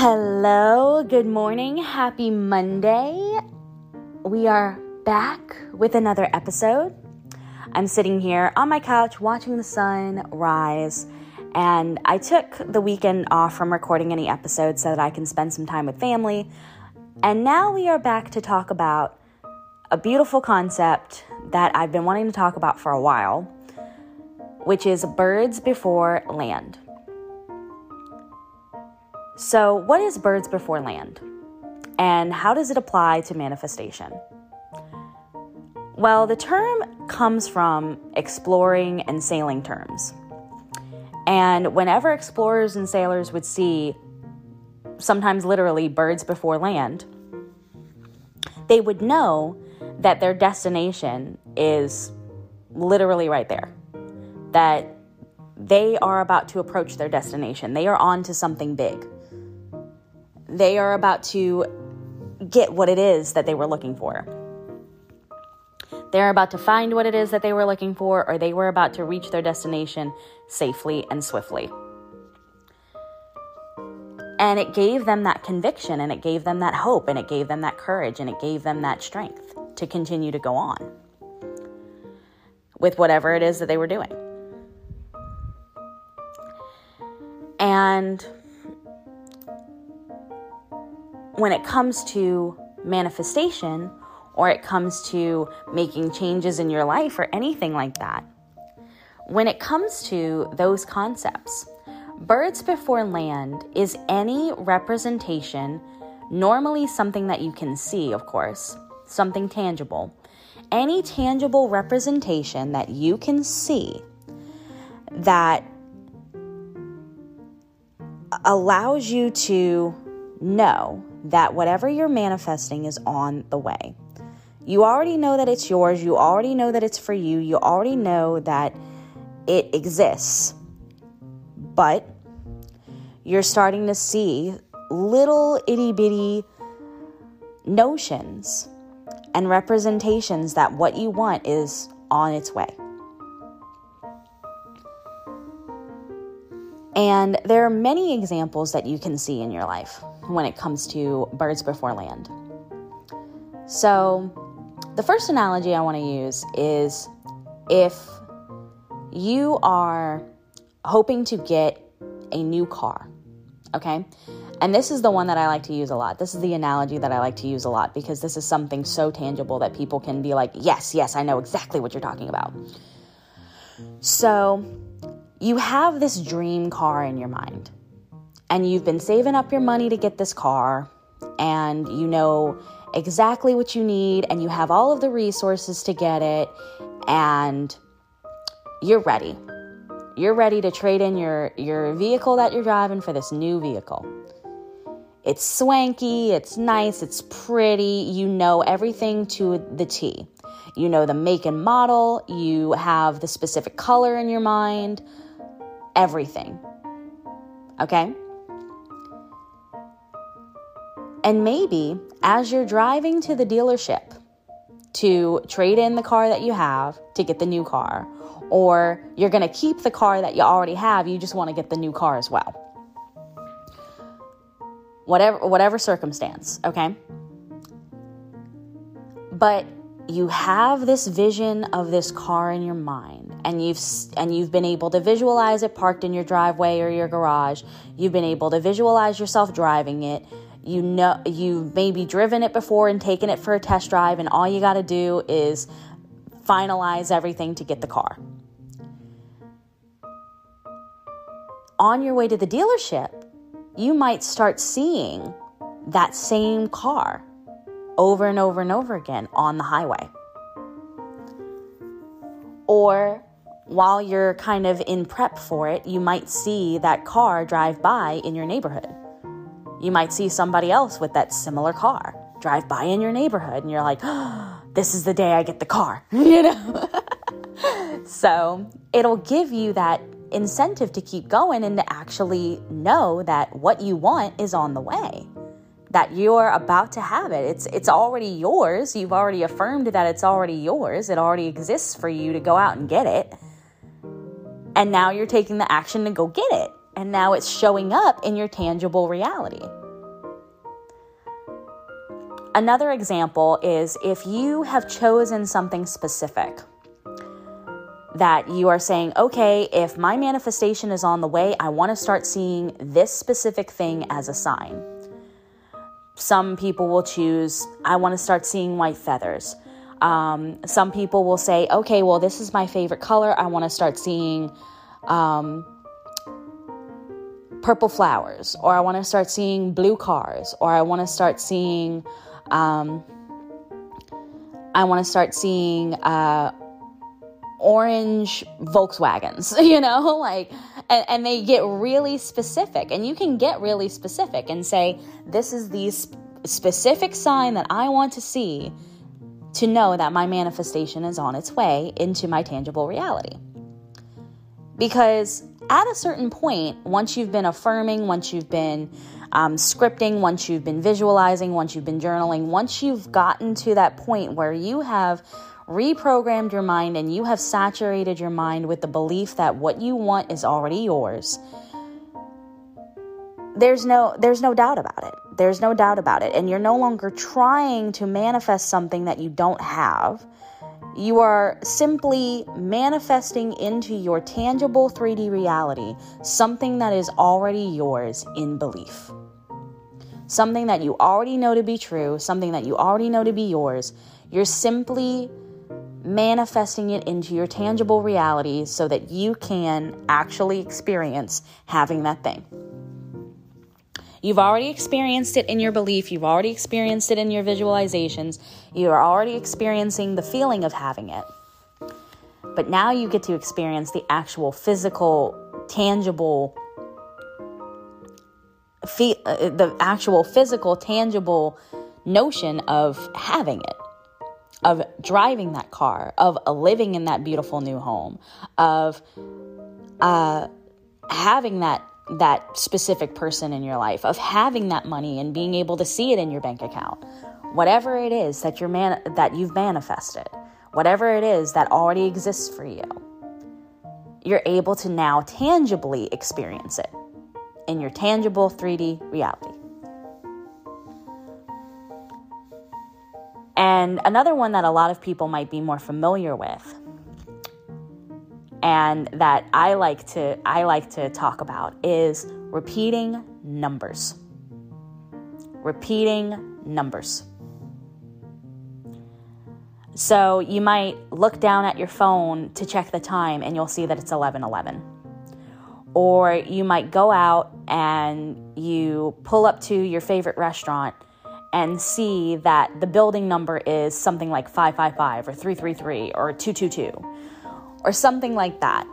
Hello, good morning, happy Monday. We are back with another episode. I'm sitting here on my couch watching the sun rise, and I took the weekend off from recording any episodes so that I can spend some time with family. And now we are back to talk about a beautiful concept that I've been wanting to talk about for a while, which is birds before land. So, what is birds before land? And how does it apply to manifestation? Well, the term comes from exploring and sailing terms. And whenever explorers and sailors would see, sometimes literally, birds before land, they would know that their destination is literally right there. That they are about to approach their destination. They are on to something big they are about to get what it is that they were looking for. They're about to find what it is that they were looking for, or they were about to reach their destination safely and swiftly. And it gave them that conviction, and it gave them that hope, and it gave them that courage, and it gave them that strength to continue to go on with whatever it is that they were doing. And when it comes to manifestation or it comes to making changes in your life or anything like that, when it comes to those concepts, birds before land is any representation, normally something that you can see, of course, something tangible. Any tangible representation that you can see that allows you to know that whatever you're manifesting is on the way. You already know that it's yours. You already know that it's for you. You already know that it exists. But you're starting to see little itty bitty notions and representations that what you want is on its way. And there are many examples that you can see in your life when it comes to birds before land. So, the first analogy I want to use is if you are hoping to get a new car, okay? And this is the one that I like to use a lot. This is the analogy that I like to use a lot because this is something so tangible that people can be like, yes, yes, I know exactly what you're talking about. So, you have this dream car in your mind and you've been saving up your money to get this car and you know exactly what you need and you have all of the resources to get it and you're ready. You're ready to trade in your your vehicle that you're driving for this new vehicle. It's swanky, it's nice, it's pretty. You know everything to the T. You know the make and model, you have the specific color in your mind, everything. Okay? And maybe as you're driving to the dealership to trade in the car that you have to get the new car, or you're going to keep the car that you already have, you just want to get the new car as well. Whatever whatever circumstance, okay? But you have this vision of this car in your mind and you've and you've been able to visualize it parked in your driveway or your garage. You've been able to visualize yourself driving it you know you've maybe driven it before and taken it for a test drive and all you got to do is finalize everything to get the car. On your way to the dealership you might start seeing that same car over and over and over again on the highway. Or while you're kind of in prep for it you might see that car drive by in your neighborhood you might see somebody else with that similar car. Drive by in your neighborhood and you're like, oh, this is the day I get the car, you know? so it'll give you that incentive to keep going and to actually know that what you want is on the way that you're about to have it. It's it's already yours. You've already affirmed that it's already yours. It already exists for you to go out and get it. And now you're taking the action to go get it and now it's showing up in your tangible reality. Another example is if you have chosen something specific that you are saying, okay, if my manifestation is on the way, I want to start seeing this specific thing as a sign. Some people will choose, I want to start seeing white feathers. Um, some people will say, okay, well, this is my favorite color. I want to start seeing um, purple flowers, or I want to start seeing blue cars, or I want to start seeing, um, I want to start seeing uh, orange Volkswagens, you know, like, and, and, they get really specific. And you can get really specific and say, this is the sp- specific sign that I want to see to know that my manifestation is on its way into my tangible reality. Because at a certain point, once you've been affirming, once you've been um, scripting, once you've been visualizing, once you've been journaling, once you've gotten to that point where you have reprogrammed your mind and you have saturated your mind with the belief that what you want is already yours there's no there's no doubt about it. There's no doubt about it. And you're no longer trying to manifest something that you don't have you are simply manifesting into your tangible 3D reality something that is already yours in belief something that you already know to be true something that you already know to be yours you're simply manifesting it into your tangible reality so that you can actually experience having that thing. You've already experienced it in your belief, you've already experienced it in your visualizations, you are already experiencing the feeling of having it. But now you get to experience the actual physical, tangible, uh, the actual physical, tangible notion of having it of driving that car, of living in that beautiful new home, of uh, having that that specific person in your life, of having that money and being able to see it in your bank account. Whatever it is that you're man- that you've manifested, whatever it is that already exists for you, you're able to now tangibly experience it in your tangible 3D reality. And another one that a lot of people might be more familiar with and that I like to I like to talk about is repeating numbers. Repeating numbers. So you might look down at your phone to check the time and you'll see that it's 11:11. Or you might go out and you pull up to your favorite restaurant and see that the building number is something like 555 or 333 or 222 or something like that.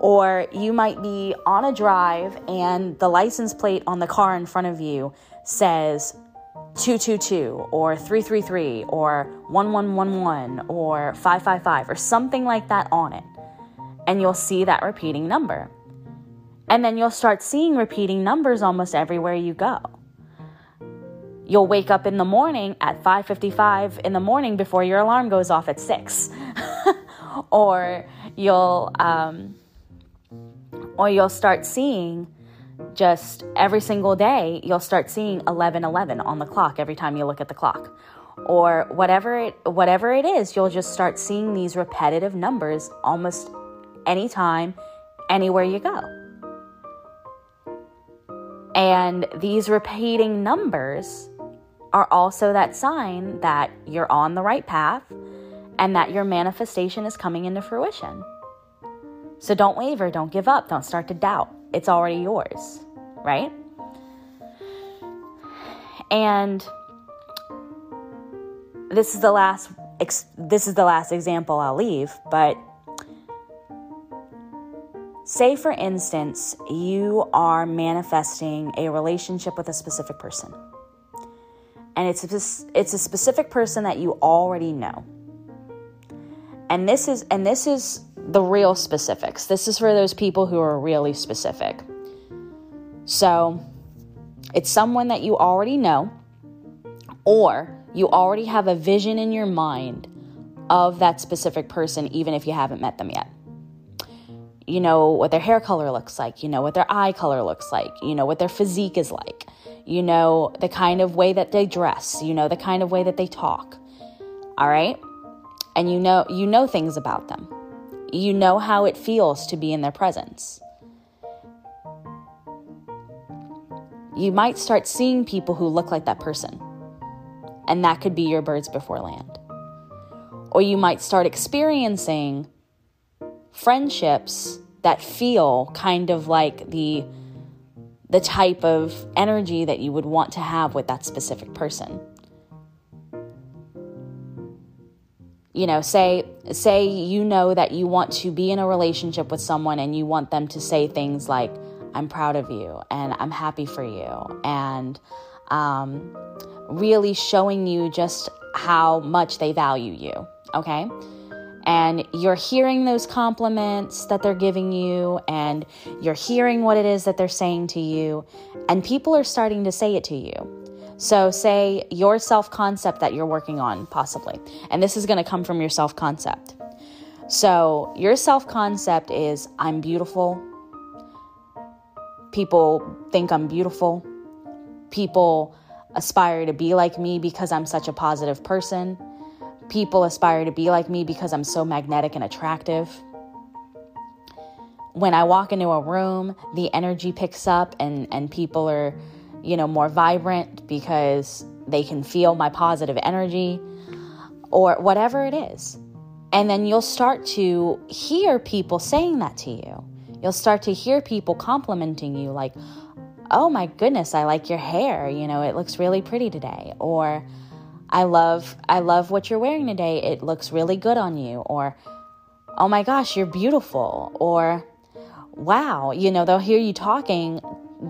Or you might be on a drive and the license plate on the car in front of you says 222 or 333 or 1111 or 555 or something like that on it. And you'll see that repeating number. And then you'll start seeing repeating numbers almost everywhere you go. You'll wake up in the morning at 5:55 in the morning before your alarm goes off at 6. or you'll um, or you'll start seeing just every single day you'll start seeing 11:11 on the clock every time you look at the clock. Or whatever it whatever it is you'll just start seeing these repetitive numbers almost anytime anywhere you go. And these repeating numbers are also that sign that you're on the right path and that your manifestation is coming into fruition. So don't waver, don't give up, don't start to doubt. It's already yours, right? And this is the last this is the last example I'll leave, but say for instance you are manifesting a relationship with a specific person and it's a, it's a specific person that you already know. And this is and this is the real specifics. This is for those people who are really specific. So, it's someone that you already know or you already have a vision in your mind of that specific person even if you haven't met them yet. you know what their hair color looks like, you know what their eye color looks like, you know what their physique is like, you know the kind of way that they dress, you know the kind of way that they talk. All right? And you know you know things about them. You know how it feels to be in their presence. You might start seeing people who look like that person. And that could be your birds before land. Or you might start experiencing friendships that feel kind of like the the type of energy that you would want to have with that specific person. You know, say say you know that you want to be in a relationship with someone and you want them to say things like I'm proud of you and I'm happy for you and um, really showing you just how much they value you, okay? and you're hearing those compliments that they're giving you, and you're hearing what it is that they're saying to you, and people are starting to say it to you. So, say your self concept that you're working on, possibly, and this is going to come from your self concept. So, your self concept is I'm beautiful. People think I'm beautiful. People aspire to be like me because I'm such a positive person. People aspire to be like me because I'm so magnetic and attractive. When I walk into a room, the energy picks up and, and people are, you know, more vibrant because they can feel my positive energy or whatever it is. And then you'll start to hear people saying that to you. You'll start to hear people complimenting you, like, oh my goodness, I like your hair. You know, it looks really pretty today. Or, I love I love what you're wearing today. It looks really good on you or oh my gosh, you're beautiful or wow, you know, they'll hear you talking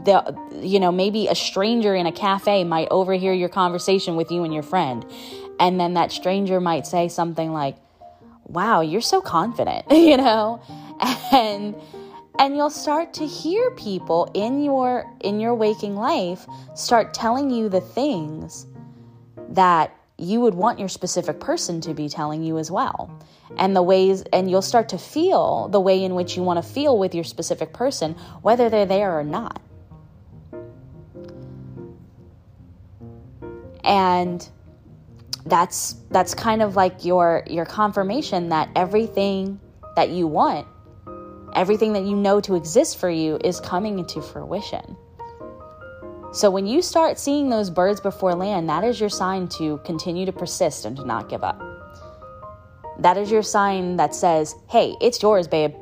the you know, maybe a stranger in a cafe might overhear your conversation with you and your friend. And then that stranger might say something like, "Wow, you're so confident." you know? And and you'll start to hear people in your in your waking life start telling you the things that you would want your specific person to be telling you as well. And the ways, and you'll start to feel the way in which you want to feel with your specific person, whether they're there or not. And that's that's kind of like your your confirmation that everything that you want everything that you know to exist for you is coming into fruition so when you start seeing those birds before land, that is your sign to continue to persist and to not give up. That is your sign that says, "Hey, it's yours, babe.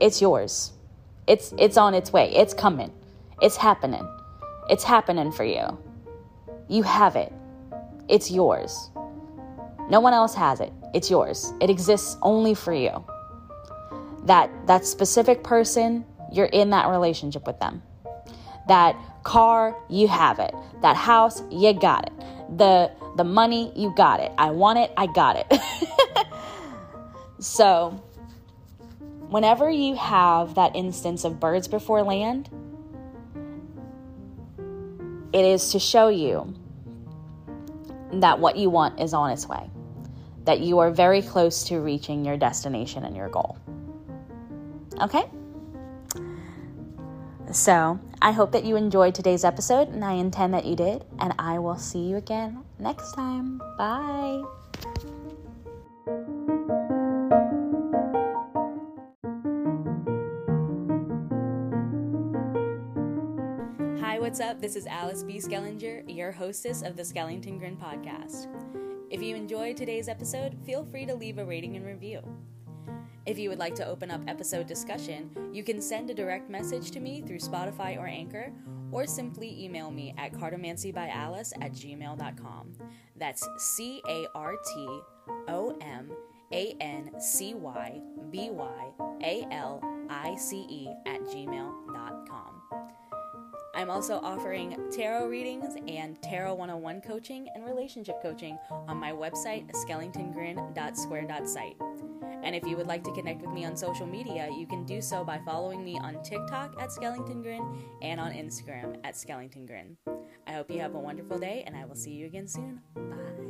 It's yours. It's it's on its way. It's coming. It's happening. It's happening for you. You have it. It's yours. No one else has it. It's yours. It exists only for you." That that specific person, you're in that relationship with them. That car, you have it. That house, you got it. The the money, you got it. I want it, I got it. so, whenever you have that instance of birds before land, it is to show you that what you want is on its way, that you are very close to reaching your destination and your goal. Okay? So, I hope that you enjoyed today's episode, and I intend that you did. And I will see you again next time. Bye. Hi, what's up? This is Alice B. Skellinger, your hostess of the Skellington Grin podcast. If you enjoyed today's episode, feel free to leave a rating and review. If you would like to open up episode discussion, you can send a direct message to me through Spotify or Anchor, or simply email me at cartomancybyalice at gmail.com. That's C A R T O M A N C Y B Y A L I C E at gmail.com. I'm also offering tarot readings and Tarot 101 coaching and relationship coaching on my website, skellingtongrin.square.site. And if you would like to connect with me on social media, you can do so by following me on TikTok at Skellington Grin and on Instagram at Skellington Grin. I hope you have a wonderful day, and I will see you again soon. Bye.